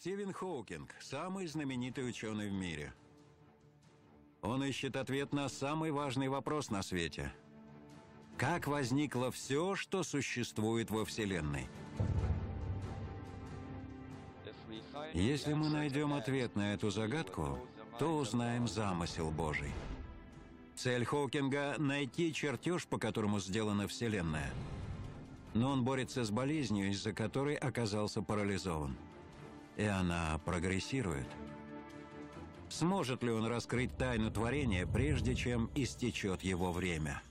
Стивен Хоукинг – самый знаменитый ученый в мире. Он ищет ответ на самый важный вопрос на свете. Как возникло все, что существует во Вселенной? Если мы найдем ответ на эту загадку, то узнаем замысел Божий. Цель Хоукинга – найти чертеж, по которому сделана Вселенная. Но он борется с болезнью, из-за которой оказался парализован. И она прогрессирует. Сможет ли он раскрыть тайну творения, прежде чем истечет его время?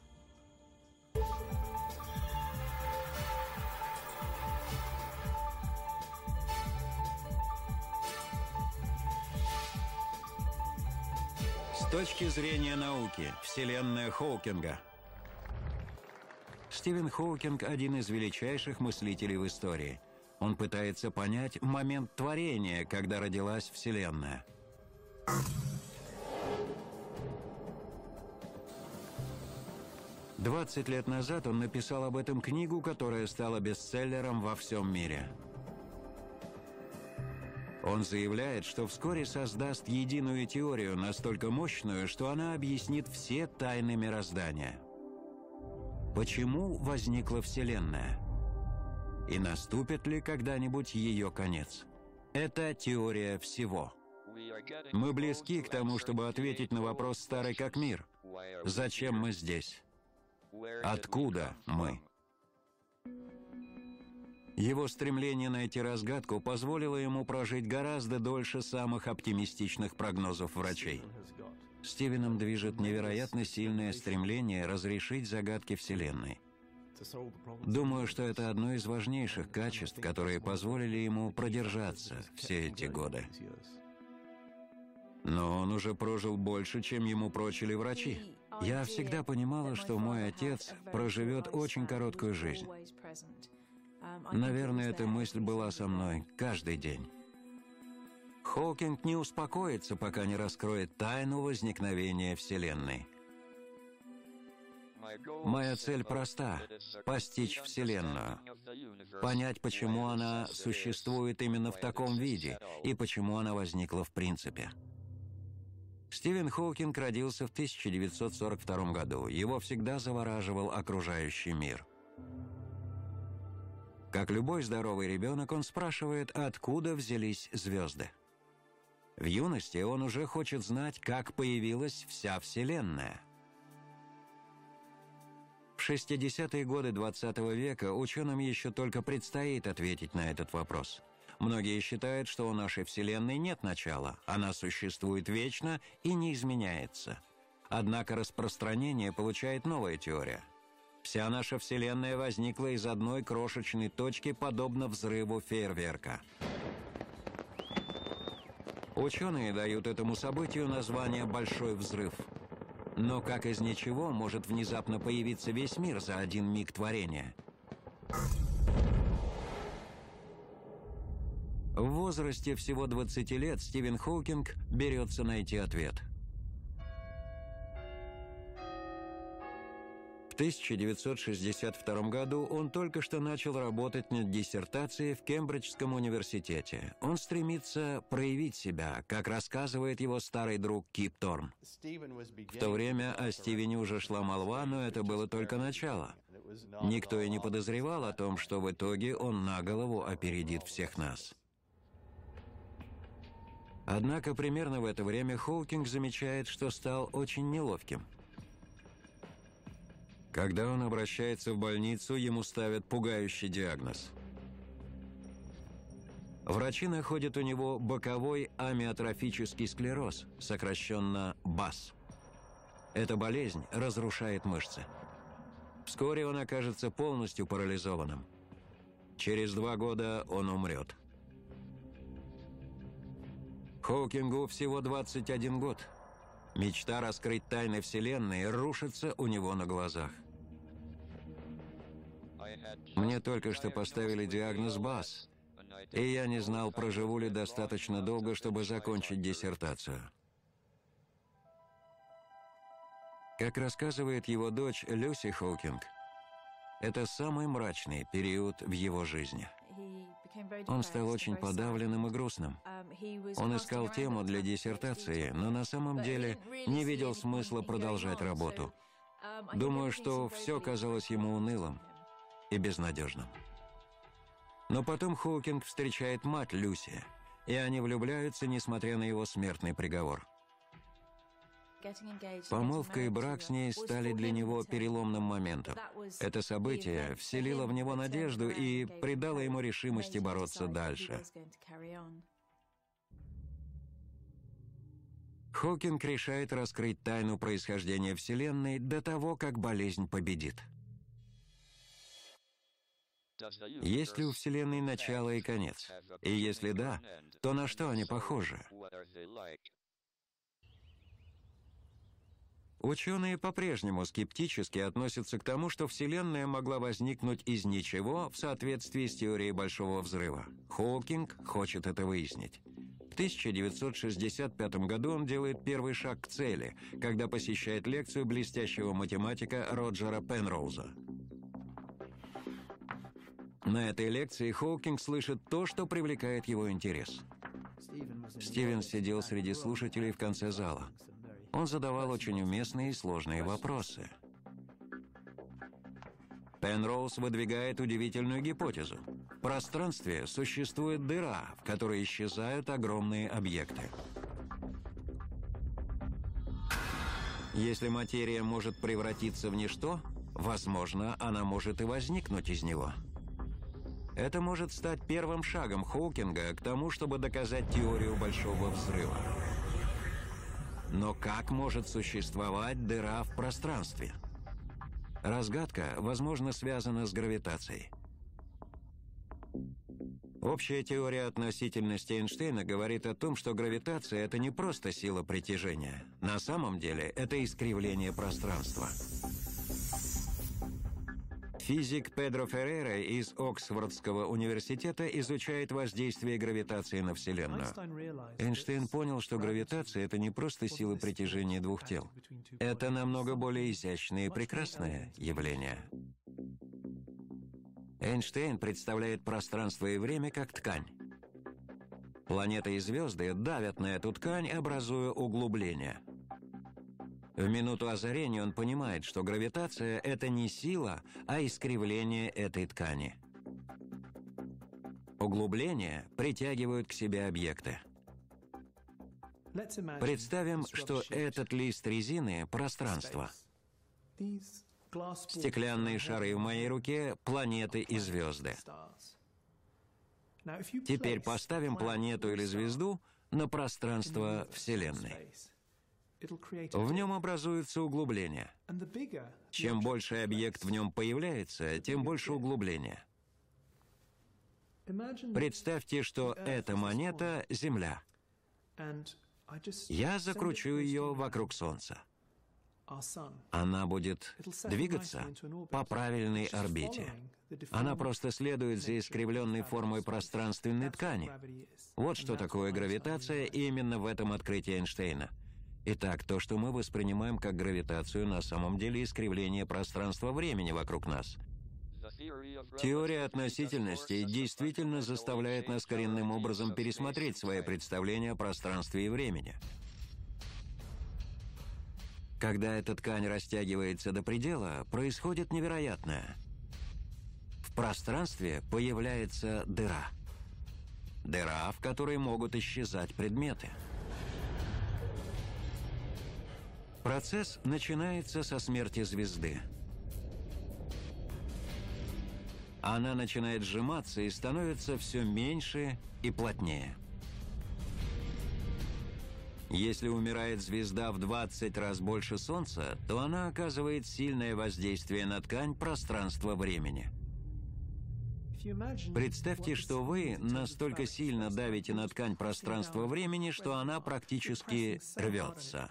С точки зрения науки, Вселенная Хоукинга. Стивен Хоукинг – один из величайших мыслителей в истории. Он пытается понять момент творения, когда родилась Вселенная. Двадцать лет назад он написал об этом книгу, которая стала бестселлером во всем мире – он заявляет, что вскоре создаст единую теорию, настолько мощную, что она объяснит все тайны мироздания. Почему возникла Вселенная? И наступит ли когда-нибудь ее конец? Это теория всего. Мы близки к тому, чтобы ответить на вопрос старый как мир. Зачем мы здесь? Откуда мы? Его стремление найти разгадку позволило ему прожить гораздо дольше самых оптимистичных прогнозов врачей. Стивеном движет невероятно сильное стремление разрешить загадки Вселенной. Думаю, что это одно из важнейших качеств, которые позволили ему продержаться все эти годы. Но он уже прожил больше, чем ему прочили врачи. Я всегда понимала, что мой отец проживет очень короткую жизнь. Наверное, эта мысль была со мной каждый день. Хокинг не успокоится, пока не раскроет тайну возникновения Вселенной. Моя цель проста – постичь Вселенную, понять, почему она существует именно в таком виде и почему она возникла в принципе. Стивен Хокинг родился в 1942 году. Его всегда завораживал окружающий мир – как любой здоровый ребенок, он спрашивает, откуда взялись звезды. В юности он уже хочет знать, как появилась вся Вселенная. В 60-е годы 20 -го века ученым еще только предстоит ответить на этот вопрос. Многие считают, что у нашей Вселенной нет начала, она существует вечно и не изменяется. Однако распространение получает новая теория – Вся наша Вселенная возникла из одной крошечной точки, подобно взрыву фейерверка. Ученые дают этому событию название «Большой взрыв». Но как из ничего может внезапно появиться весь мир за один миг творения? В возрасте всего 20 лет Стивен Хокинг берется найти ответ – 1962 году он только что начал работать над диссертацией в Кембриджском университете. Он стремится проявить себя, как рассказывает его старый друг Кип Торн. В то время о Стивене уже шла молва, но это было только начало. Никто и не подозревал о том, что в итоге он на голову опередит всех нас. Однако примерно в это время Хоукинг замечает, что стал очень неловким – когда он обращается в больницу, ему ставят пугающий диагноз. Врачи находят у него боковой амиотрофический склероз, сокращенно БАС. Эта болезнь разрушает мышцы. Вскоре он окажется полностью парализованным. Через два года он умрет. Хоукингу всего 21 год. Мечта раскрыть тайны Вселенной рушится у него на глазах. Мне только что поставили диагноз БАС, и я не знал, проживу ли достаточно долго, чтобы закончить диссертацию. Как рассказывает его дочь Люси Хоукинг, это самый мрачный период в его жизни. Он стал очень подавленным и грустным. Он искал тему для диссертации, но на самом деле не видел смысла продолжать работу. Думаю, что все казалось ему унылым и безнадежным. Но потом Хоукинг встречает мать Люси, и они влюбляются, несмотря на его смертный приговор. Помолвка и брак с ней стали для него переломным моментом. Это событие вселило в него надежду и придало ему решимости бороться дальше. Хокинг решает раскрыть тайну происхождения Вселенной до того, как болезнь победит. Есть ли у Вселенной начало и конец? И если да, то на что они похожи? Ученые по-прежнему скептически относятся к тому, что Вселенная могла возникнуть из ничего в соответствии с теорией Большого Взрыва. Хокинг хочет это выяснить. В 1965 году он делает первый шаг к цели, когда посещает лекцию блестящего математика Роджера Пенроуза. На этой лекции Хоукинг слышит то, что привлекает его интерес. Стивен сидел среди слушателей в конце зала. Он задавал очень уместные и сложные вопросы. Пенроуз выдвигает удивительную гипотезу. В пространстве существует дыра, в которой исчезают огромные объекты. Если материя может превратиться в ничто, возможно, она может и возникнуть из него – это может стать первым шагом Хоукинга к тому, чтобы доказать теорию Большого Взрыва. Но как может существовать дыра в пространстве? Разгадка, возможно, связана с гравитацией. Общая теория относительности Эйнштейна говорит о том, что гравитация – это не просто сила притяжения. На самом деле это искривление пространства. Физик Педро Феррера из Оксфордского университета изучает воздействие гравитации на Вселенную. Эйнштейн понял, что гравитация — это не просто сила притяжения двух тел. Это намного более изящное и прекрасное явление. Эйнштейн представляет пространство и время как ткань. Планеты и звезды давят на эту ткань, образуя углубление — в минуту озарения он понимает, что гравитация — это не сила, а искривление этой ткани. Углубления притягивают к себе объекты. Представим, что этот лист резины — пространство. Стеклянные шары в моей руке — планеты и звезды. Теперь поставим планету или звезду на пространство Вселенной. В нем образуется углубление. Чем больше объект в нем появляется, тем больше углубления. Представьте, что эта монета — Земля. Я закручу ее вокруг Солнца. Она будет двигаться по правильной орбите. Она просто следует за искривленной формой пространственной ткани. Вот что такое гравитация именно в этом открытии Эйнштейна — Итак, то, что мы воспринимаем как гравитацию, на самом деле искривление пространства-времени вокруг нас. Теория относительности действительно заставляет нас коренным образом пересмотреть свои представления о пространстве и времени. Когда эта ткань растягивается до предела, происходит невероятное. В пространстве появляется дыра. Дыра, в которой могут исчезать предметы. Процесс начинается со смерти звезды. Она начинает сжиматься и становится все меньше и плотнее. Если умирает звезда в 20 раз больше Солнца, то она оказывает сильное воздействие на ткань пространства-времени. Представьте, что вы настолько сильно давите на ткань пространства-времени, что она практически рвется.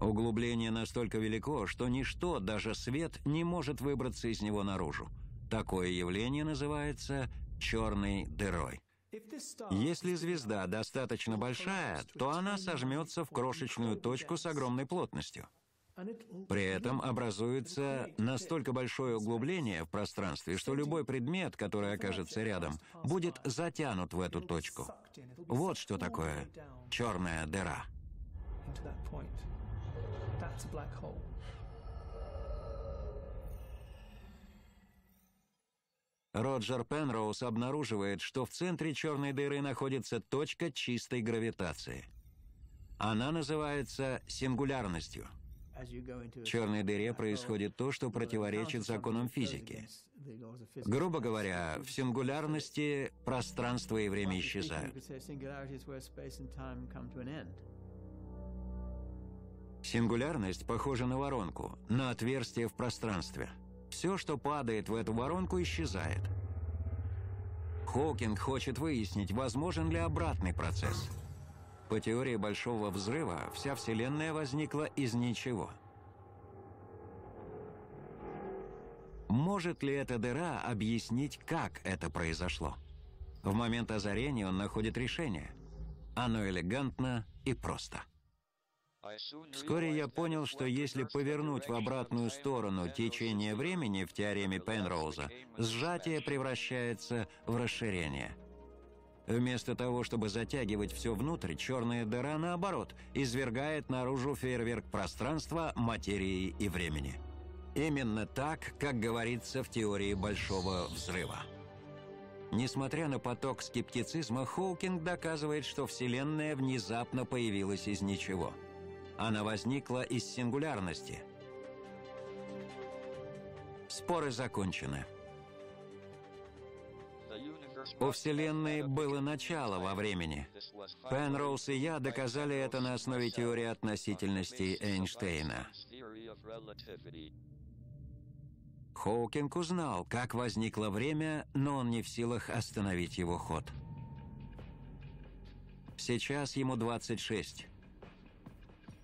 Углубление настолько велико, что ничто, даже свет, не может выбраться из него наружу. Такое явление называется черной дырой. Если звезда достаточно большая, то она сожмется в крошечную точку с огромной плотностью. При этом образуется настолько большое углубление в пространстве, что любой предмет, который окажется рядом, будет затянут в эту точку. Вот что такое черная дыра. Роджер Пенроуз обнаруживает, что в центре черной дыры находится точка чистой гравитации. Она называется сингулярностью. В черной дыре происходит то, что противоречит законам физики. Грубо говоря, в сингулярности пространство и время исчезают. Сингулярность похожа на воронку, на отверстие в пространстве – все, что падает в эту воронку, исчезает. Хокинг хочет выяснить, возможен ли обратный процесс. По теории Большого Взрыва, вся Вселенная возникла из ничего. Может ли эта дыра объяснить, как это произошло? В момент озарения он находит решение. Оно элегантно и просто. Вскоре я понял, что если повернуть в обратную сторону течение времени в теореме Пенроуза, сжатие превращается в расширение. Вместо того, чтобы затягивать все внутрь, черная дыра, наоборот, извергает наружу фейерверк пространства, материи и времени. Именно так, как говорится в теории Большого Взрыва. Несмотря на поток скептицизма, Хоукинг доказывает, что Вселенная внезапно появилась из ничего – она возникла из сингулярности. Споры закончены. У Вселенной было начало во времени. Пенроуз и я доказали это на основе теории относительности Эйнштейна. Хоукинг узнал, как возникло время, но он не в силах остановить его ход. Сейчас ему 26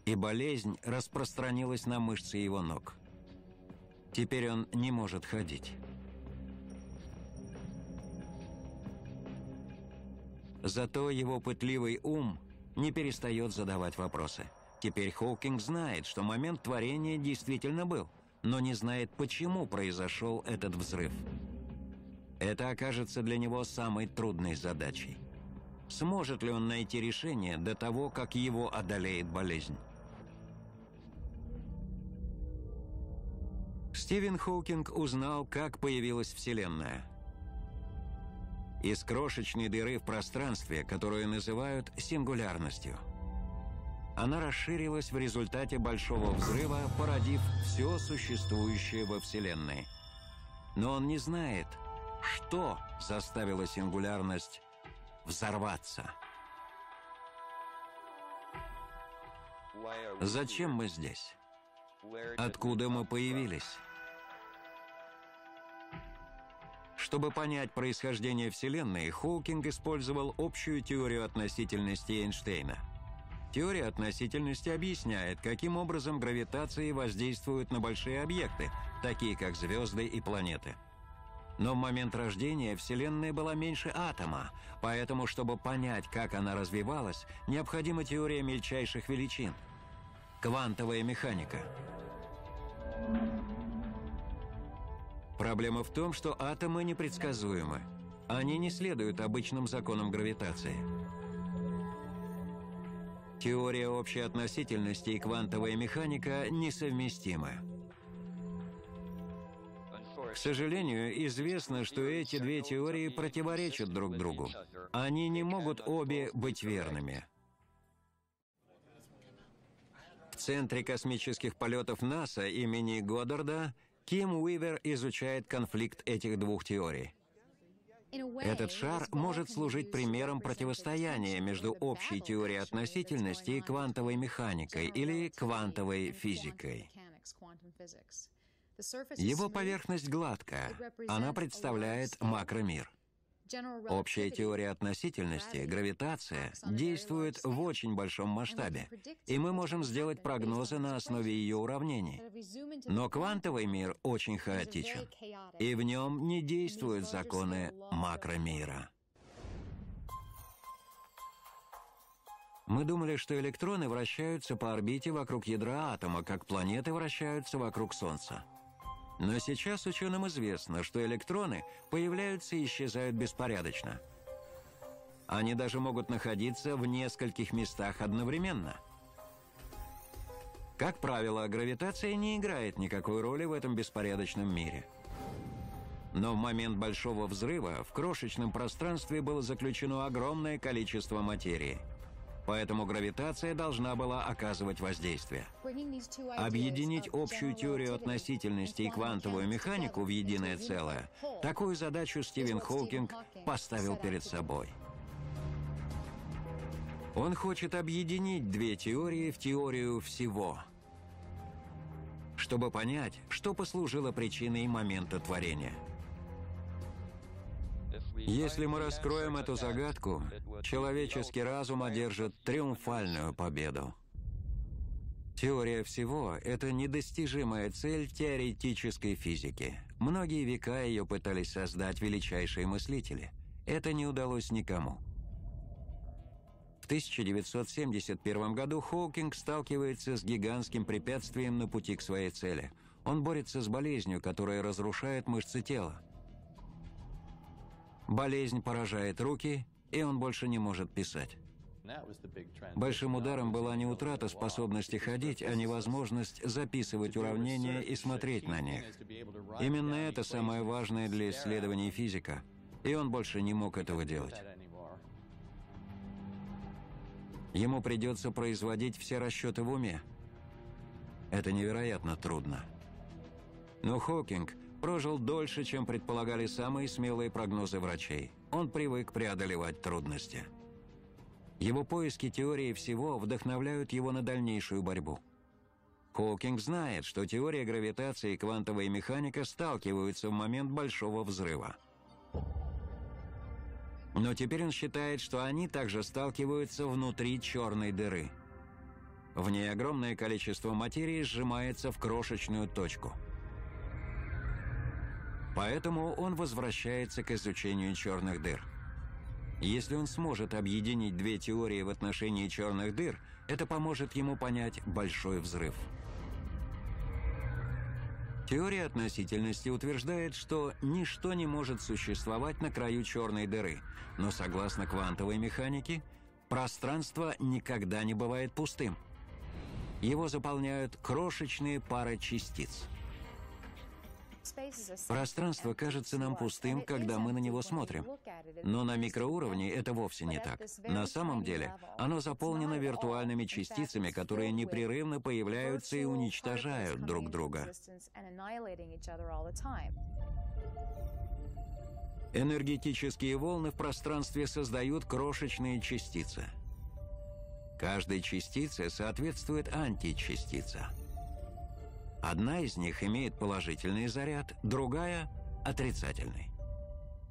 и болезнь распространилась на мышцы его ног. Теперь он не может ходить. Зато его пытливый ум не перестает задавать вопросы. Теперь Хоукинг знает, что момент творения действительно был, но не знает, почему произошел этот взрыв. Это окажется для него самой трудной задачей. Сможет ли он найти решение до того, как его одолеет болезнь? Стивен Хоукинг узнал, как появилась Вселенная. Из крошечной дыры в пространстве, которую называют сингулярностью. Она расширилась в результате Большого Взрыва, породив все существующее во Вселенной. Но он не знает, что заставило сингулярность взорваться. Зачем мы здесь? Откуда мы появились? Чтобы понять происхождение Вселенной, Хоукинг использовал общую теорию относительности Эйнштейна. Теория относительности объясняет, каким образом гравитация воздействует на большие объекты, такие как звезды и планеты. Но в момент рождения Вселенная была меньше атома, поэтому, чтобы понять, как она развивалась, необходима теория мельчайших величин – квантовая механика – Проблема в том, что атомы непредсказуемы. Они не следуют обычным законам гравитации. Теория общей относительности и квантовая механика несовместимы. К сожалению, известно, что эти две теории противоречат друг другу. Они не могут обе быть верными. Центре космических полетов НАСА имени Годдарда Ким Уивер изучает конфликт этих двух теорий. Этот шар может служить примером противостояния между общей теорией относительности и квантовой механикой или квантовой физикой. Его поверхность гладкая, она представляет макромир. Общая теория относительности, гравитация, действует в очень большом масштабе, и мы можем сделать прогнозы на основе ее уравнений. Но квантовый мир очень хаотичен, и в нем не действуют законы макромира. Мы думали, что электроны вращаются по орбите вокруг ядра атома, как планеты вращаются вокруг Солнца. Но сейчас ученым известно, что электроны появляются и исчезают беспорядочно. Они даже могут находиться в нескольких местах одновременно. Как правило, гравитация не играет никакой роли в этом беспорядочном мире. Но в момент Большого Взрыва в крошечном пространстве было заключено огромное количество материи – Поэтому гравитация должна была оказывать воздействие. Объединить общую теорию относительности и квантовую механику в единое целое – такую задачу Стивен Хокинг поставил перед собой. Он хочет объединить две теории в теорию всего, чтобы понять, что послужило причиной момента творения – если мы раскроем эту загадку, человеческий разум одержит триумфальную победу. Теория всего – это недостижимая цель теоретической физики. Многие века ее пытались создать величайшие мыслители. Это не удалось никому. В 1971 году Хоукинг сталкивается с гигантским препятствием на пути к своей цели. Он борется с болезнью, которая разрушает мышцы тела. Болезнь поражает руки, и он больше не может писать. Большим ударом была не утрата способности ходить, а невозможность записывать уравнения и смотреть на них. Именно это самое важное для исследований физика, и он больше не мог этого делать. Ему придется производить все расчеты в уме. Это невероятно трудно. Но Хокинг прожил дольше, чем предполагали самые смелые прогнозы врачей. Он привык преодолевать трудности. Его поиски теории всего вдохновляют его на дальнейшую борьбу. Хокинг знает, что теория гравитации и квантовая механика сталкиваются в момент Большого Взрыва. Но теперь он считает, что они также сталкиваются внутри черной дыры. В ней огромное количество материи сжимается в крошечную точку – Поэтому он возвращается к изучению черных дыр. Если он сможет объединить две теории в отношении черных дыр, это поможет ему понять большой взрыв. Теория относительности утверждает, что ничто не может существовать на краю черной дыры, но согласно квантовой механике, пространство никогда не бывает пустым. Его заполняют крошечные пары частиц – Пространство кажется нам пустым, когда мы на него смотрим. Но на микроуровне это вовсе не так. На самом деле оно заполнено виртуальными частицами, которые непрерывно появляются и уничтожают друг друга. Энергетические волны в пространстве создают крошечные частицы. Каждой частице соответствует античастица – Одна из них имеет положительный заряд, другая – отрицательный.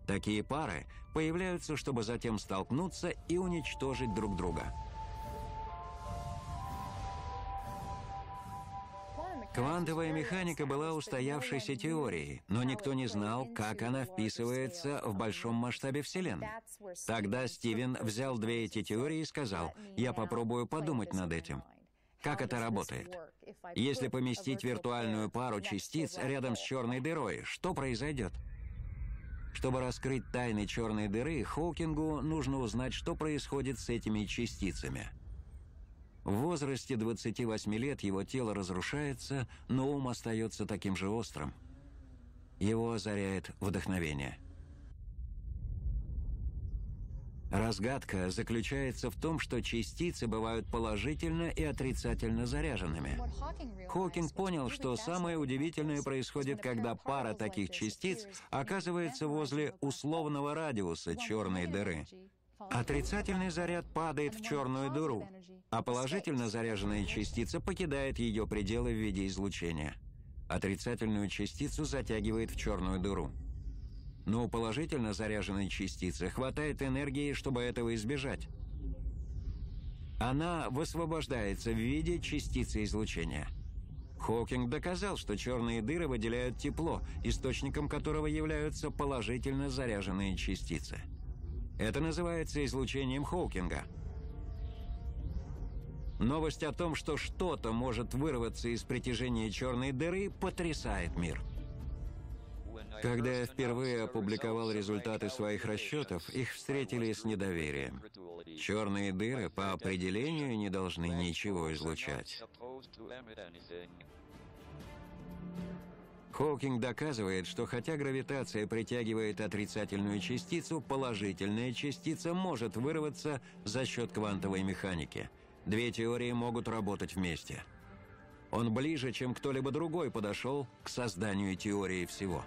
Такие пары появляются, чтобы затем столкнуться и уничтожить друг друга. Квантовая механика была устоявшейся теорией, но никто не знал, как она вписывается в большом масштабе Вселенной. Тогда Стивен взял две эти теории и сказал, «Я попробую подумать над этим». Как это работает? Если поместить виртуальную пару частиц рядом с черной дырой, что произойдет? Чтобы раскрыть тайны черной дыры, Хоукингу нужно узнать, что происходит с этими частицами. В возрасте 28 лет его тело разрушается, но ум остается таким же острым. Его озаряет вдохновение – Разгадка заключается в том, что частицы бывают положительно и отрицательно заряженными. Хокинг понял, что самое удивительное происходит, когда пара таких частиц оказывается возле условного радиуса черной дыры. Отрицательный заряд падает в черную дыру, а положительно заряженная частица покидает ее пределы в виде излучения. Отрицательную частицу затягивает в черную дыру но у положительно заряженной частицы хватает энергии, чтобы этого избежать. Она высвобождается в виде частицы излучения. Хокинг доказал, что черные дыры выделяют тепло, источником которого являются положительно заряженные частицы. Это называется излучением Хокинга. Новость о том, что что-то может вырваться из притяжения черной дыры, потрясает мир. Когда я впервые опубликовал результаты своих расчетов, их встретили с недоверием. Черные дыры по определению не должны ничего излучать. Хокинг доказывает, что хотя гравитация притягивает отрицательную частицу, положительная частица может вырваться за счет квантовой механики. Две теории могут работать вместе. Он ближе, чем кто-либо другой подошел к созданию теории всего.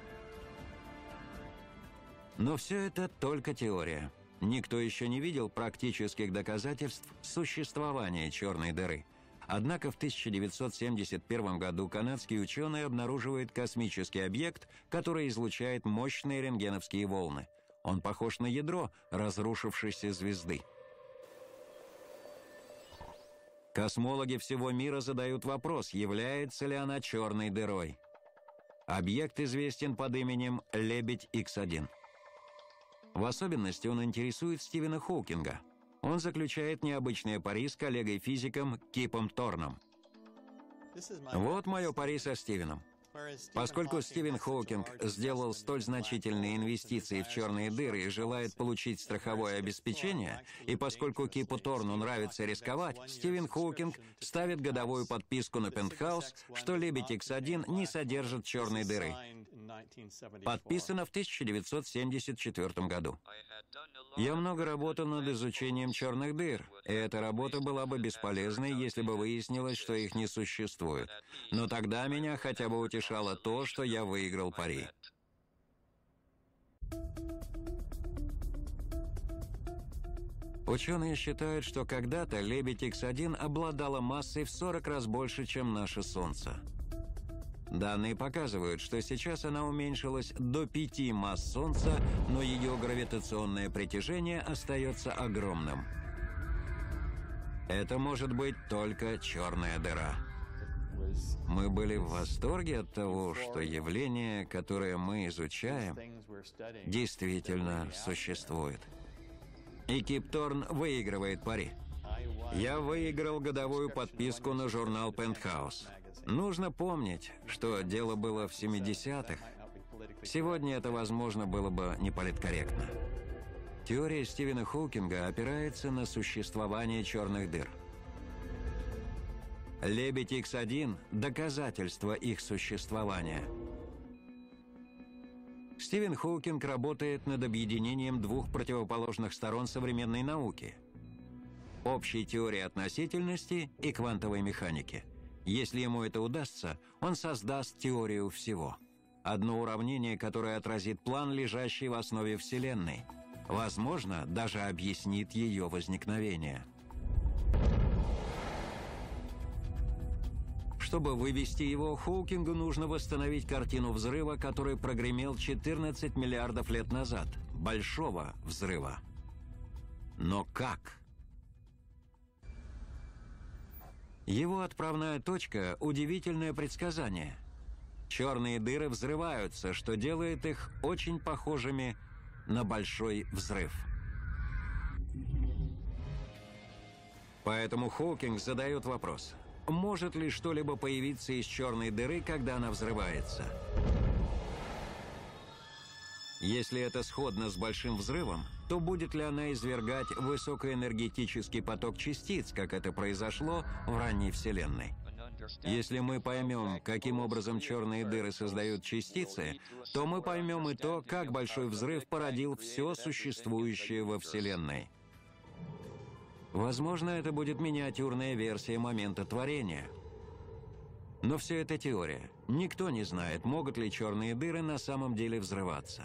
Но все это только теория. Никто еще не видел практических доказательств существования черной дыры. Однако в 1971 году канадские ученые обнаруживают космический объект, который излучает мощные рентгеновские волны. Он похож на ядро разрушившейся звезды. Космологи всего мира задают вопрос, является ли она черной дырой. Объект известен под именем Лебедь X1. В особенности он интересует Стивена Хоукинга. Он заключает необычные пари с коллегой-физиком Кипом Торном. Вот мое пари со Стивеном. Поскольку Стивен Хоукинг сделал столь значительные инвестиции в черные дыры и желает получить страховое обеспечение, и поскольку Кипу Торну нравится рисковать, Стивен Хоукинг ставит годовую подписку на пентхаус, что Лебедь X1 не содержит черной дыры. Подписано в 1974 году. Я много работал над изучением черных дыр, и эта работа была бы бесполезной, если бы выяснилось, что их не существует. Но тогда меня хотя бы утешало то, что я выиграл пари. Ученые считают, что когда-то Лебедь X1 обладала массой в 40 раз больше, чем наше Солнце. Данные показывают, что сейчас она уменьшилась до пяти масс Солнца, но ее гравитационное притяжение остается огромным. Это может быть только черная дыра. Мы были в восторге от того, что явление, которое мы изучаем, действительно существует. И Кипторн выигрывает пари. Я выиграл годовую подписку на журнал «Пентхаус». Нужно помнить, что дело было в 70-х. Сегодня это, возможно, было бы неполиткорректно. Теория Стивена Хоукинга опирается на существование черных дыр. Лебедь X1 – доказательство их существования. Стивен Хоукинг работает над объединением двух противоположных сторон современной науки – общей теории относительности и квантовой механики – если ему это удастся, он создаст теорию всего. Одно уравнение, которое отразит план, лежащий в основе Вселенной. Возможно, даже объяснит ее возникновение. Чтобы вывести его, Хоукингу нужно восстановить картину взрыва, который прогремел 14 миллиардов лет назад. Большого взрыва. Но как? Его отправная точка – удивительное предсказание. Черные дыры взрываются, что делает их очень похожими на большой взрыв. Поэтому Хоукинг задает вопрос, может ли что-либо появиться из черной дыры, когда она взрывается? Если это сходно с большим взрывом, то будет ли она извергать высокоэнергетический поток частиц, как это произошло в ранней Вселенной? Если мы поймем, каким образом черные дыры создают частицы, то мы поймем и то, как большой взрыв породил все существующее во Вселенной. Возможно, это будет миниатюрная версия момента творения. Но все это теория. Никто не знает, могут ли черные дыры на самом деле взрываться.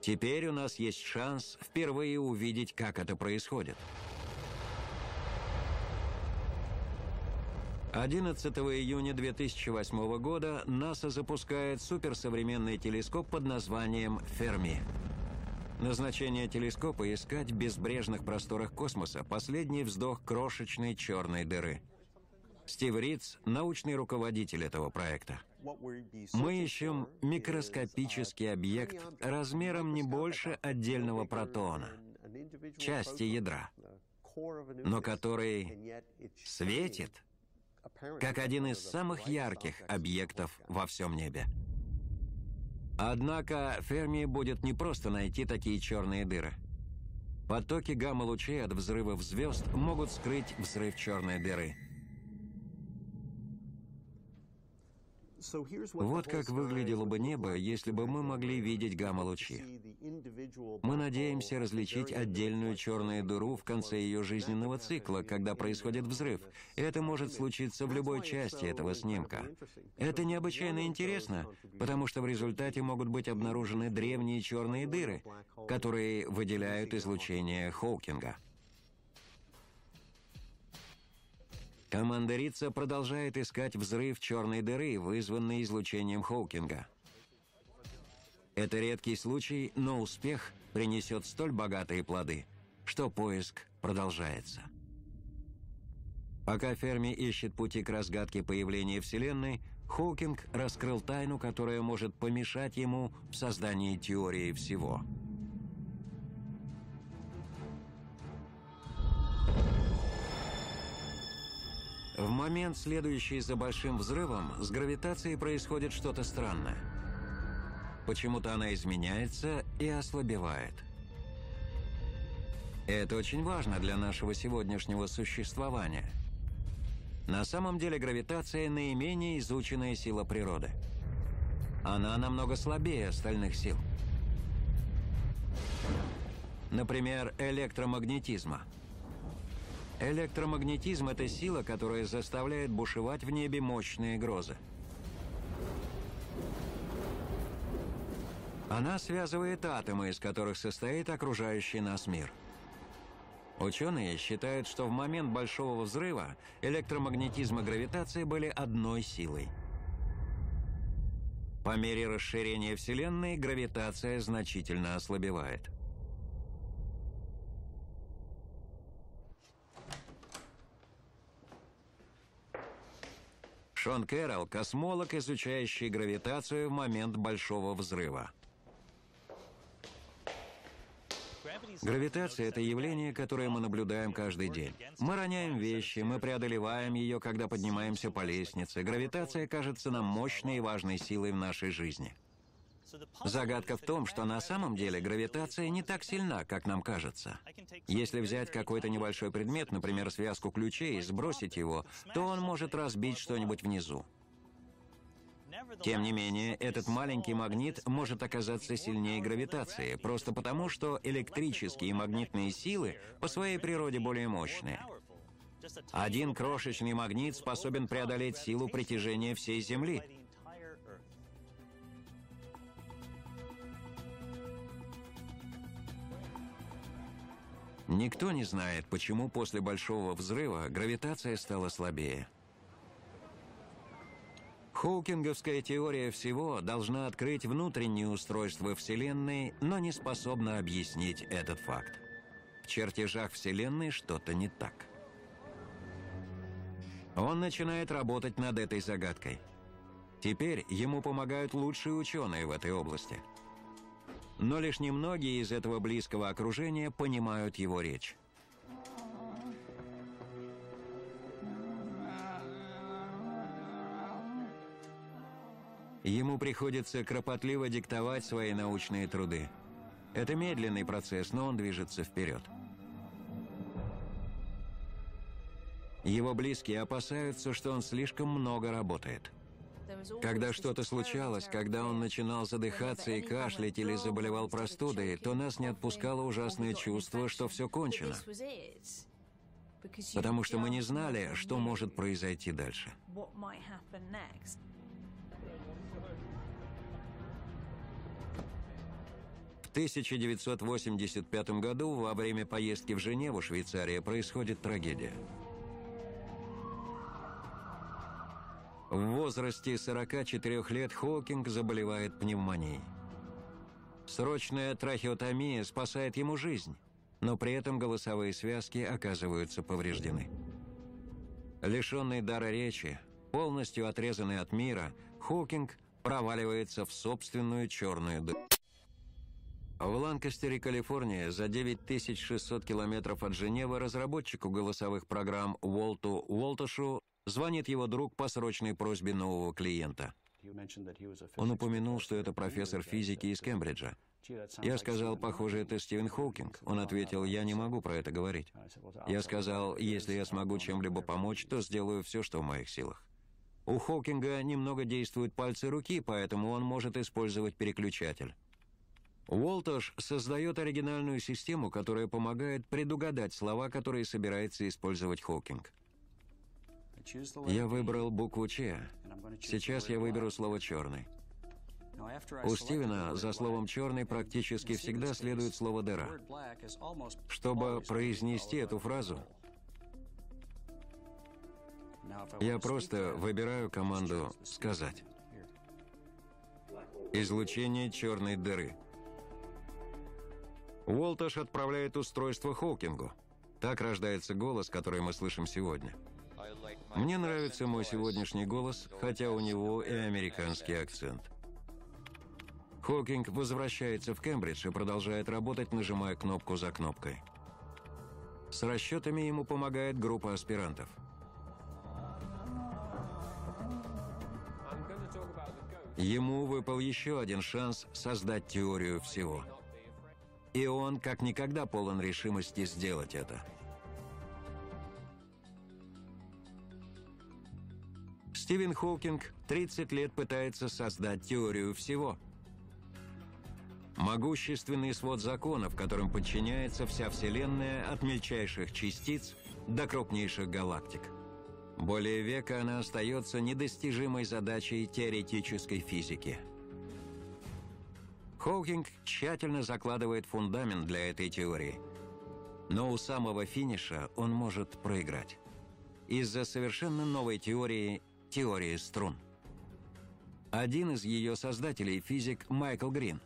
Теперь у нас есть шанс впервые увидеть, как это происходит. 11 июня 2008 года НАСА запускает суперсовременный телескоп под названием «Ферми». Назначение телескопа – искать в безбрежных просторах космоса последний вздох крошечной черной дыры. Стив Ридс – научный руководитель этого проекта. Мы ищем микроскопический объект размером не больше отдельного протона, части ядра. но который светит, как один из самых ярких объектов во всем небе. Однако Ферми будет не просто найти такие черные дыры. Потоки гамма-лучей от взрывов звезд могут скрыть взрыв черной дыры – Вот как выглядело бы небо, если бы мы могли видеть гамма-лучи. Мы надеемся различить отдельную черную дыру в конце ее жизненного цикла, когда происходит взрыв. Это может случиться в любой части этого снимка. Это необычайно интересно, потому что в результате могут быть обнаружены древние черные дыры, которые выделяют излучение Хоукинга. Команда Рица продолжает искать взрыв черной дыры, вызванный излучением Хоукинга. Это редкий случай, но успех принесет столь богатые плоды, что поиск продолжается. Пока Ферми ищет пути к разгадке появления Вселенной, Хоукинг раскрыл тайну, которая может помешать ему в создании теории всего – В момент, следующий за большим взрывом, с гравитацией происходит что-то странное. Почему-то она изменяется и ослабевает. Это очень важно для нашего сегодняшнего существования. На самом деле гравитация – наименее изученная сила природы. Она намного слабее остальных сил. Например, электромагнетизма – Электромагнетизм – это сила, которая заставляет бушевать в небе мощные грозы. Она связывает атомы, из которых состоит окружающий нас мир. Ученые считают, что в момент Большого Взрыва электромагнетизм и гравитация были одной силой. По мере расширения Вселенной гравитация значительно ослабевает – Шон Кэрролл – космолог, изучающий гравитацию в момент Большого Взрыва. Гравитация – это явление, которое мы наблюдаем каждый день. Мы роняем вещи, мы преодолеваем ее, когда поднимаемся по лестнице. Гравитация кажется нам мощной и важной силой в нашей жизни – Загадка в том, что на самом деле гравитация не так сильна, как нам кажется. Если взять какой-то небольшой предмет, например, связку ключей, и сбросить его, то он может разбить что-нибудь внизу. Тем не менее, этот маленький магнит может оказаться сильнее гравитации, просто потому, что электрические и магнитные силы по своей природе более мощные. Один крошечный магнит способен преодолеть силу притяжения всей Земли – Никто не знает, почему после Большого Взрыва гравитация стала слабее. Хоукинговская теория всего должна открыть внутреннее устройство Вселенной, но не способна объяснить этот факт. В чертежах Вселенной что-то не так. Он начинает работать над этой загадкой. Теперь ему помогают лучшие ученые в этой области – но лишь немногие из этого близкого окружения понимают его речь. Ему приходится кропотливо диктовать свои научные труды. Это медленный процесс, но он движется вперед. Его близкие опасаются, что он слишком много работает – когда что-то случалось, когда он начинал задыхаться и кашлять или заболевал простудой, то нас не отпускало ужасное чувство, что все кончено. Потому что мы не знали, что может произойти дальше. В 1985 году, во время поездки в Женеву, Швейцария, происходит трагедия. В возрасте 44 лет Хокинг заболевает пневмонией. Срочная трахеотомия спасает ему жизнь, но при этом голосовые связки оказываются повреждены. Лишенный дара речи, полностью отрезанный от мира, Хокинг проваливается в собственную черную дыру. В Ланкастере, Калифорния, за 9600 километров от Женевы разработчику голосовых программ Уолту Уолтошу звонит его друг по срочной просьбе нового клиента. Он упомянул, что это профессор физики из Кембриджа. Я сказал, похоже, это Стивен Хоукинг. Он ответил, я не могу про это говорить. Я сказал, если я смогу чем-либо помочь, то сделаю все, что в моих силах. У Хоукинга немного действуют пальцы руки, поэтому он может использовать переключатель. Уолтош создает оригинальную систему, которая помогает предугадать слова, которые собирается использовать Хоукинг. Я выбрал букву «Ч». Сейчас я выберу слово «черный». У Стивена за словом «черный» практически всегда следует слово «дыра». Чтобы произнести эту фразу, я просто выбираю команду «сказать». Излучение черной дыры – Уолташ отправляет устройство Хоукингу. Так рождается голос, который мы слышим сегодня. Мне нравится мой сегодняшний голос, хотя у него и американский акцент. Хокинг возвращается в Кембридж и продолжает работать, нажимая кнопку за кнопкой. С расчетами ему помогает группа аспирантов. Ему выпал еще один шанс создать теорию всего – и он как никогда полон решимости сделать это. Стивен Хокинг 30 лет пытается создать теорию всего. Могущественный свод законов, которым подчиняется вся Вселенная от мельчайших частиц до крупнейших галактик. Более века она остается недостижимой задачей теоретической физики – Хоукинг тщательно закладывает фундамент для этой теории. Но у самого финиша он может проиграть. Из-за совершенно новой теории – теории струн. Один из ее создателей – физик Майкл Грин.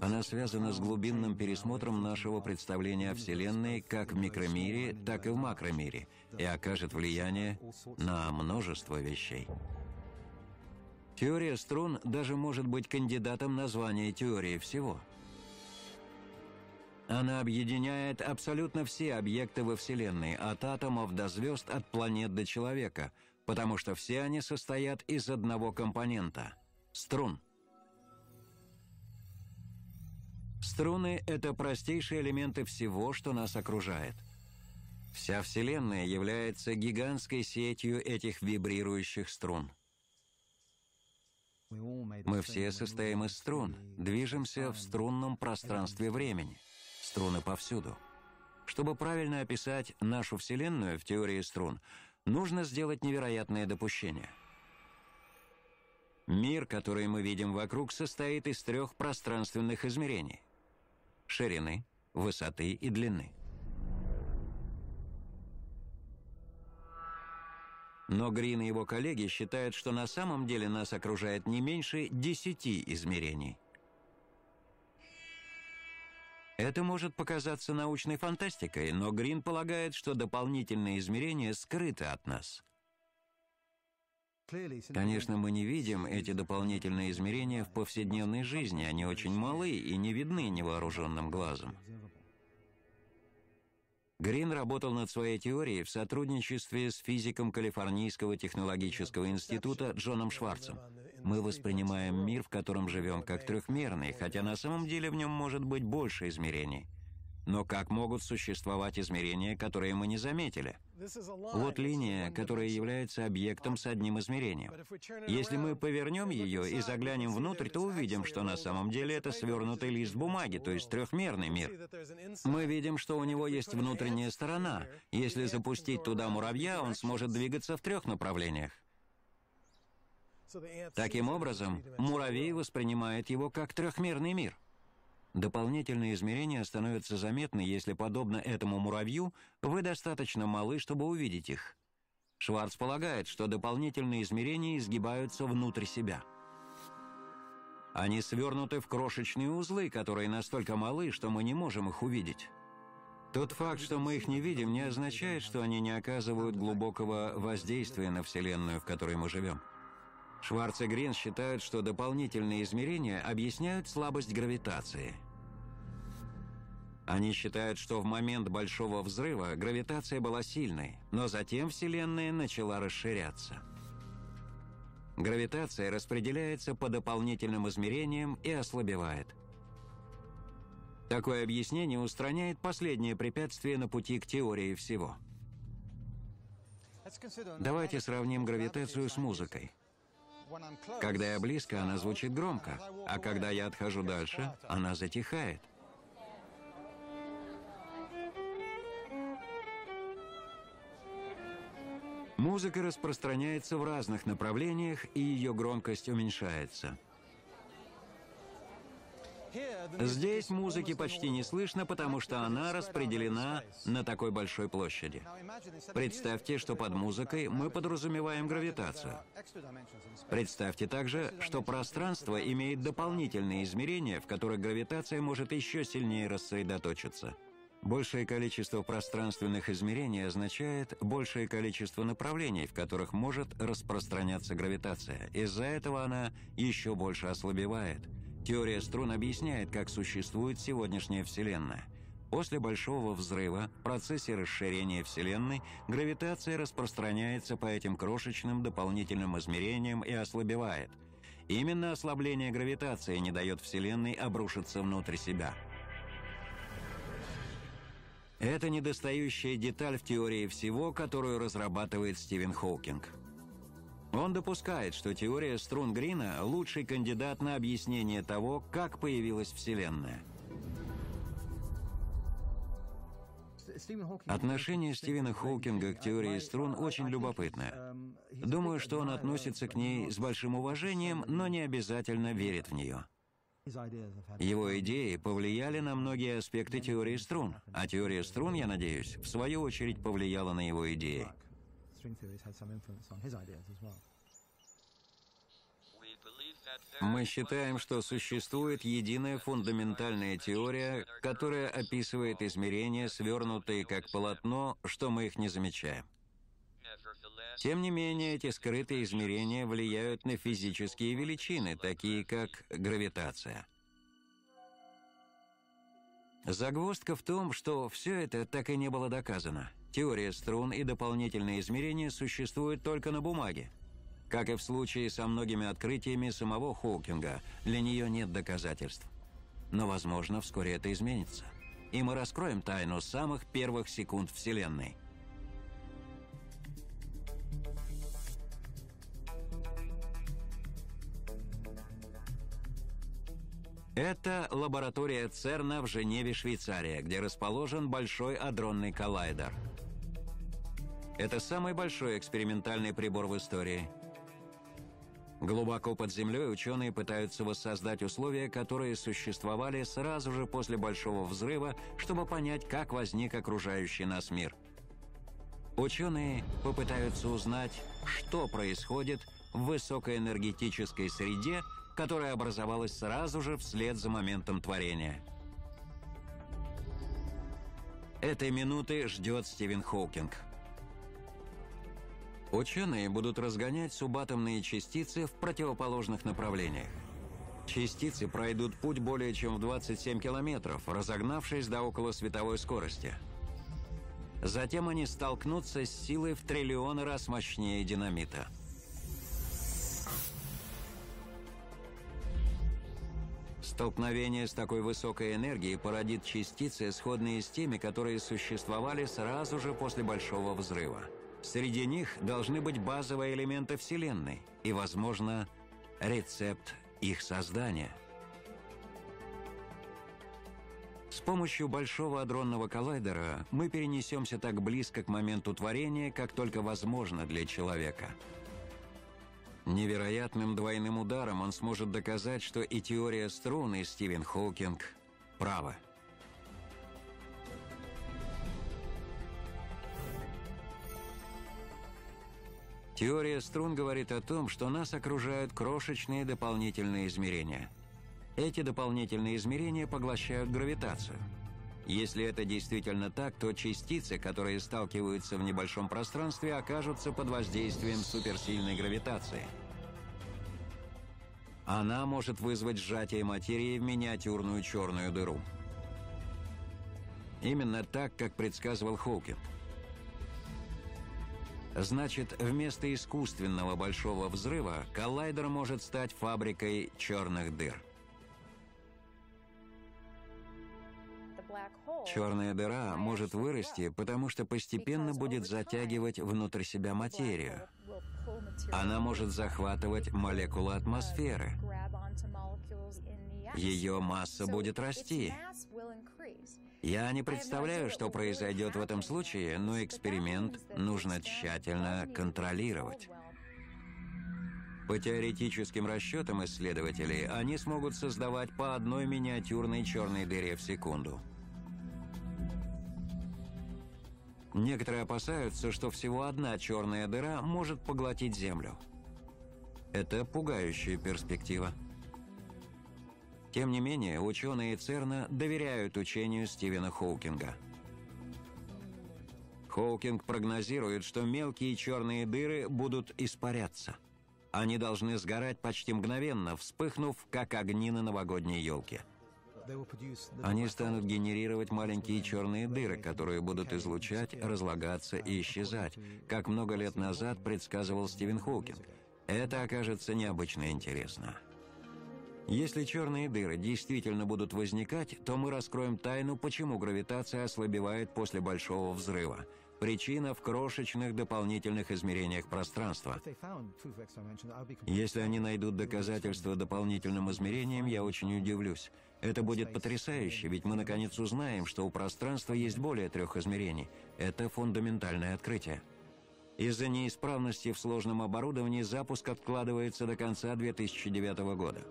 Она связана с глубинным пересмотром нашего представления о Вселенной как в микромире, так и в макромире и окажет влияние на множество вещей. Теория струн даже может быть кандидатом на звание теории всего. Она объединяет абсолютно все объекты во Вселенной, от атомов до звезд, от планет до человека, потому что все они состоят из одного компонента – струн. Струны – это простейшие элементы всего, что нас окружает. Вся Вселенная является гигантской сетью этих вибрирующих струн – мы все состоим из струн, движемся в струнном пространстве времени. Струны повсюду. Чтобы правильно описать нашу Вселенную в теории струн, нужно сделать невероятное допущение. Мир, который мы видим вокруг, состоит из трех пространственных измерений – ширины, высоты и длины – Но Грин и его коллеги считают, что на самом деле нас окружает не меньше десяти измерений. Это может показаться научной фантастикой, но Грин полагает, что дополнительные измерения скрыты от нас. Конечно, мы не видим эти дополнительные измерения в повседневной жизни, они очень малы и не видны невооруженным глазом. Грин работал над своей теорией в сотрудничестве с физиком Калифорнийского технологического института Джоном Шварцем. Мы воспринимаем мир, в котором живем, как трехмерный, хотя на самом деле в нем может быть больше измерений. Но как могут существовать измерения, которые мы не заметили? Вот линия, которая является объектом с одним измерением. Если мы повернем ее и заглянем внутрь, то увидим, что на самом деле это свернутый лист бумаги, то есть трехмерный мир. Мы видим, что у него есть внутренняя сторона. Если запустить туда муравья, он сможет двигаться в трех направлениях. Таким образом, муравей воспринимает его как трехмерный мир. Дополнительные измерения становятся заметны, если, подобно этому муравью, вы достаточно малы, чтобы увидеть их. Шварц полагает, что дополнительные измерения изгибаются внутрь себя. Они свернуты в крошечные узлы, которые настолько малы, что мы не можем их увидеть. Тот факт, что мы их не видим, не означает, что они не оказывают глубокого воздействия на Вселенную, в которой мы живем. Шварц и Грин считают, что дополнительные измерения объясняют слабость гравитации. Они считают, что в момент Большого Взрыва гравитация была сильной, но затем Вселенная начала расширяться. Гравитация распределяется по дополнительным измерениям и ослабевает. Такое объяснение устраняет последнее препятствие на пути к теории всего. Давайте сравним гравитацию с музыкой. Когда я близко, она звучит громко, а когда я отхожу дальше, она затихает. Музыка распространяется в разных направлениях, и ее громкость уменьшается. Здесь музыки почти не слышно, потому что она распределена на такой большой площади. Представьте, что под музыкой мы подразумеваем гравитацию. Представьте также, что пространство имеет дополнительные измерения, в которых гравитация может еще сильнее рассредоточиться. Большее количество пространственных измерений означает большее количество направлений, в которых может распространяться гравитация. Из-за этого она еще больше ослабевает. Теория струн объясняет, как существует сегодняшняя Вселенная. После Большого Взрыва, в процессе расширения Вселенной, гравитация распространяется по этим крошечным дополнительным измерениям и ослабевает. Именно ослабление гравитации не дает Вселенной обрушиться внутрь себя – это недостающая деталь в теории всего, которую разрабатывает Стивен Хоукинг. Он допускает, что теория струн Грина – лучший кандидат на объяснение того, как появилась Вселенная. Отношение Стивена Хоукинга к теории струн очень любопытное. Думаю, что он относится к ней с большим уважением, но не обязательно верит в нее. Его идеи повлияли на многие аспекты теории струн, а теория струн, я надеюсь, в свою очередь повлияла на его идеи. Мы считаем, что существует единая фундаментальная теория, которая описывает измерения, свернутые как полотно, что мы их не замечаем. Тем не менее, эти скрытые измерения влияют на физические величины, такие как гравитация. Загвоздка в том, что все это так и не было доказано. Теория струн и дополнительные измерения существуют только на бумаге. Как и в случае со многими открытиями самого Хоукинга, для нее нет доказательств. Но, возможно, вскоре это изменится. И мы раскроем тайну самых первых секунд Вселенной. Это лаборатория ЦЕРНа в Женеве, Швейцария, где расположен Большой адронный коллайдер. Это самый большой экспериментальный прибор в истории. Глубоко под землей ученые пытаются воссоздать условия, которые существовали сразу же после Большого взрыва, чтобы понять, как возник окружающий нас мир. Ученые попытаются узнать, что происходит в высокоэнергетической среде, которая образовалась сразу же вслед за моментом творения. Этой минуты ждет Стивен Хоукинг. Ученые будут разгонять субатомные частицы в противоположных направлениях. Частицы пройдут путь более чем в 27 километров, разогнавшись до около световой скорости. Затем они столкнутся с силой в триллионы раз мощнее динамита – Столкновение с такой высокой энергией породит частицы, сходные с теми, которые существовали сразу же после Большого Взрыва. Среди них должны быть базовые элементы Вселенной и, возможно, рецепт их создания. С помощью Большого адронного коллайдера мы перенесемся так близко к моменту творения, как только возможно для человека – Невероятным двойным ударом он сможет доказать, что и теория струн, и Стивен Хоукинг правы. Теория струн говорит о том, что нас окружают крошечные дополнительные измерения. Эти дополнительные измерения поглощают гравитацию – если это действительно так, то частицы, которые сталкиваются в небольшом пространстве, окажутся под воздействием суперсильной гравитации. Она может вызвать сжатие материи в миниатюрную черную дыру. Именно так, как предсказывал Хоукинг. Значит, вместо искусственного большого взрыва коллайдер может стать фабрикой черных дыр. Черная дыра может вырасти, потому что постепенно будет затягивать внутрь себя материю. Она может захватывать молекулы атмосферы. Ее масса будет расти. Я не представляю, что произойдет в этом случае, но эксперимент нужно тщательно контролировать. По теоретическим расчетам исследователей, они смогут создавать по одной миниатюрной черной дыре в секунду. Некоторые опасаются, что всего одна черная дыра может поглотить Землю. Это пугающая перспектива. Тем не менее, ученые ЦЕРНа доверяют учению Стивена Хоукинга. Хоукинг прогнозирует, что мелкие черные дыры будут испаряться. Они должны сгорать почти мгновенно, вспыхнув, как огни на новогодней елке. Они станут генерировать маленькие черные дыры, которые будут излучать, разлагаться и исчезать, как много лет назад предсказывал Стивен Хоукинг. Это окажется необычно интересно. Если черные дыры действительно будут возникать, то мы раскроем тайну, почему гравитация ослабевает после большого взрыва. Причина в крошечных дополнительных измерениях пространства. Если они найдут доказательства дополнительным измерениям, я очень удивлюсь. Это будет потрясающе, ведь мы наконец узнаем, что у пространства есть более трех измерений. Это фундаментальное открытие. Из-за неисправности в сложном оборудовании запуск откладывается до конца 2009 года.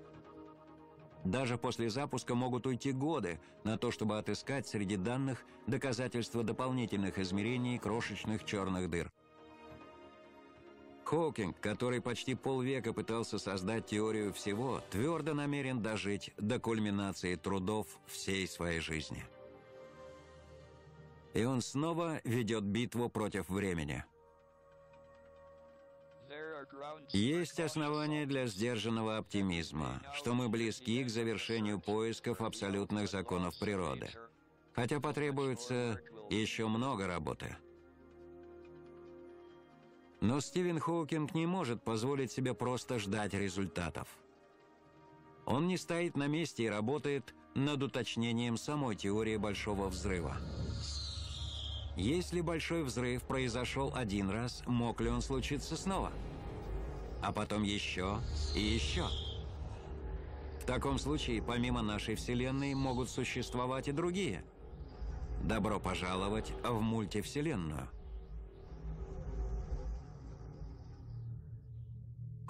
Даже после запуска могут уйти годы на то, чтобы отыскать среди данных доказательства дополнительных измерений крошечных черных дыр. Хокинг, который почти полвека пытался создать теорию всего, твердо намерен дожить до кульминации трудов всей своей жизни. И он снова ведет битву против времени – есть основания для сдержанного оптимизма, что мы близки к завершению поисков абсолютных законов природы. Хотя потребуется еще много работы. Но Стивен Хоукинг не может позволить себе просто ждать результатов. Он не стоит на месте и работает над уточнением самой теории Большого Взрыва. Если Большой Взрыв произошел один раз, мог ли он случиться снова? А потом еще и еще. В таком случае, помимо нашей Вселенной, могут существовать и другие. Добро пожаловать в мультивселенную.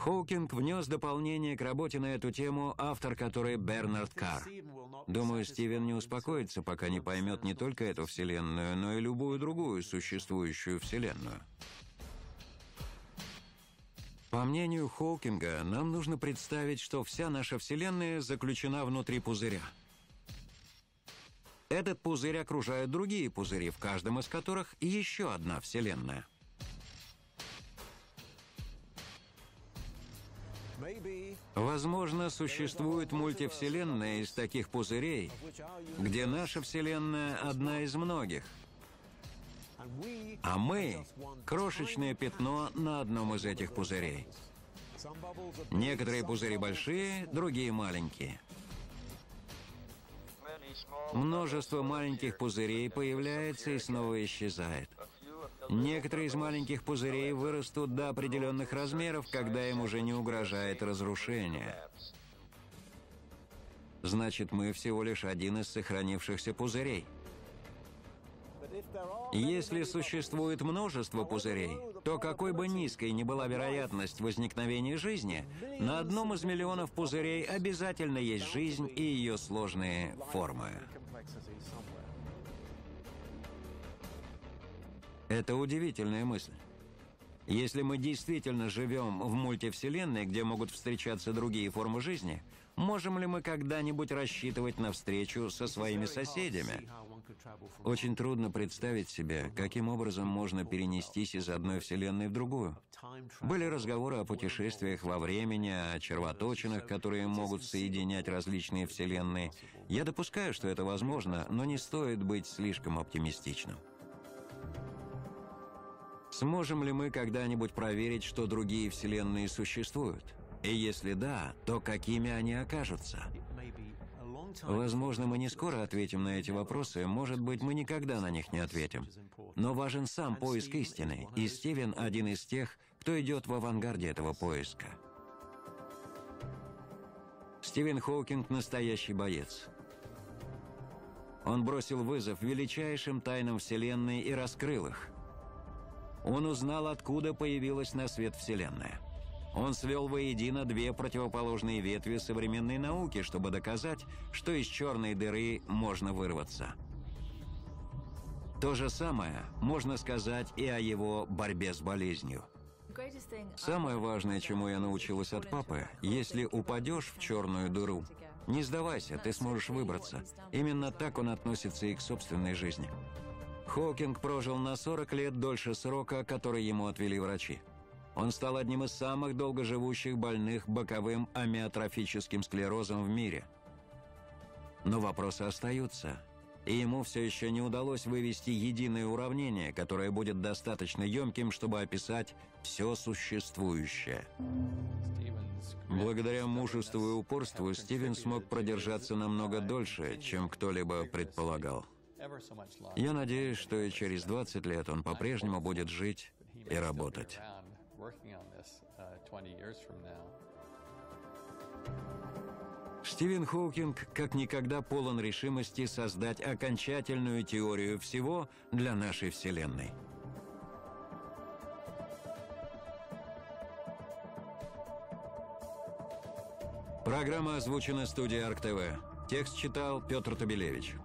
Хоукинг внес дополнение к работе на эту тему, автор которой Бернард Карр. Думаю, Стивен не успокоится, пока не поймет не только эту Вселенную, но и любую другую существующую Вселенную. По мнению Хоукинга, нам нужно представить, что вся наша Вселенная заключена внутри пузыря. Этот пузырь окружают другие пузыри, в каждом из которых еще одна Вселенная. Возможно, существует мультивселенная из таких пузырей, где наша Вселенная одна из многих – а мы — крошечное пятно на одном из этих пузырей. Некоторые пузыри большие, другие маленькие. Множество маленьких пузырей появляется и снова исчезает. Некоторые из маленьких пузырей вырастут до определенных размеров, когда им уже не угрожает разрушение. Значит, мы всего лишь один из сохранившихся пузырей — если существует множество пузырей, то какой бы низкой ни была вероятность возникновения жизни, на одном из миллионов пузырей обязательно есть жизнь и ее сложные формы. Это удивительная мысль. Если мы действительно живем в мультивселенной, где могут встречаться другие формы жизни, Можем ли мы когда-нибудь рассчитывать на встречу со своими соседями? Очень трудно представить себе, каким образом можно перенестись из одной вселенной в другую. Были разговоры о путешествиях во времени, о червоточинах, которые могут соединять различные вселенные. Я допускаю, что это возможно, но не стоит быть слишком оптимистичным. Сможем ли мы когда-нибудь проверить, что другие вселенные существуют? И если да, то какими они окажутся? Возможно, мы не скоро ответим на эти вопросы, может быть, мы никогда на них не ответим. Но важен сам поиск истины, и Стивен один из тех, кто идет в авангарде этого поиска. Стивен Хоукинг – настоящий боец. Он бросил вызов величайшим тайнам Вселенной и раскрыл их. Он узнал, откуда появилась на свет Вселенная – он свел воедино две противоположные ветви современной науки, чтобы доказать, что из черной дыры можно вырваться. То же самое можно сказать и о его борьбе с болезнью. Самое важное, чему я научилась от папы, если упадешь в черную дыру, не сдавайся, ты сможешь выбраться. Именно так он относится и к собственной жизни. Хокинг прожил на 40 лет дольше срока, который ему отвели врачи. Он стал одним из самых долгоживущих больных боковым амиотрофическим склерозом в мире. Но вопросы остаются, и ему все еще не удалось вывести единое уравнение, которое будет достаточно емким, чтобы описать все существующее. Благодаря мужеству и упорству Стивен смог продержаться намного дольше, чем кто-либо предполагал. Я надеюсь, что и через 20 лет он по-прежнему будет жить и работать working on this uh, 20 years from now. Стивен Хоукинг как никогда полон решимости создать окончательную теорию всего для нашей Вселенной. Программа озвучена студией АркТВ. Текст читал Петр Табелевич.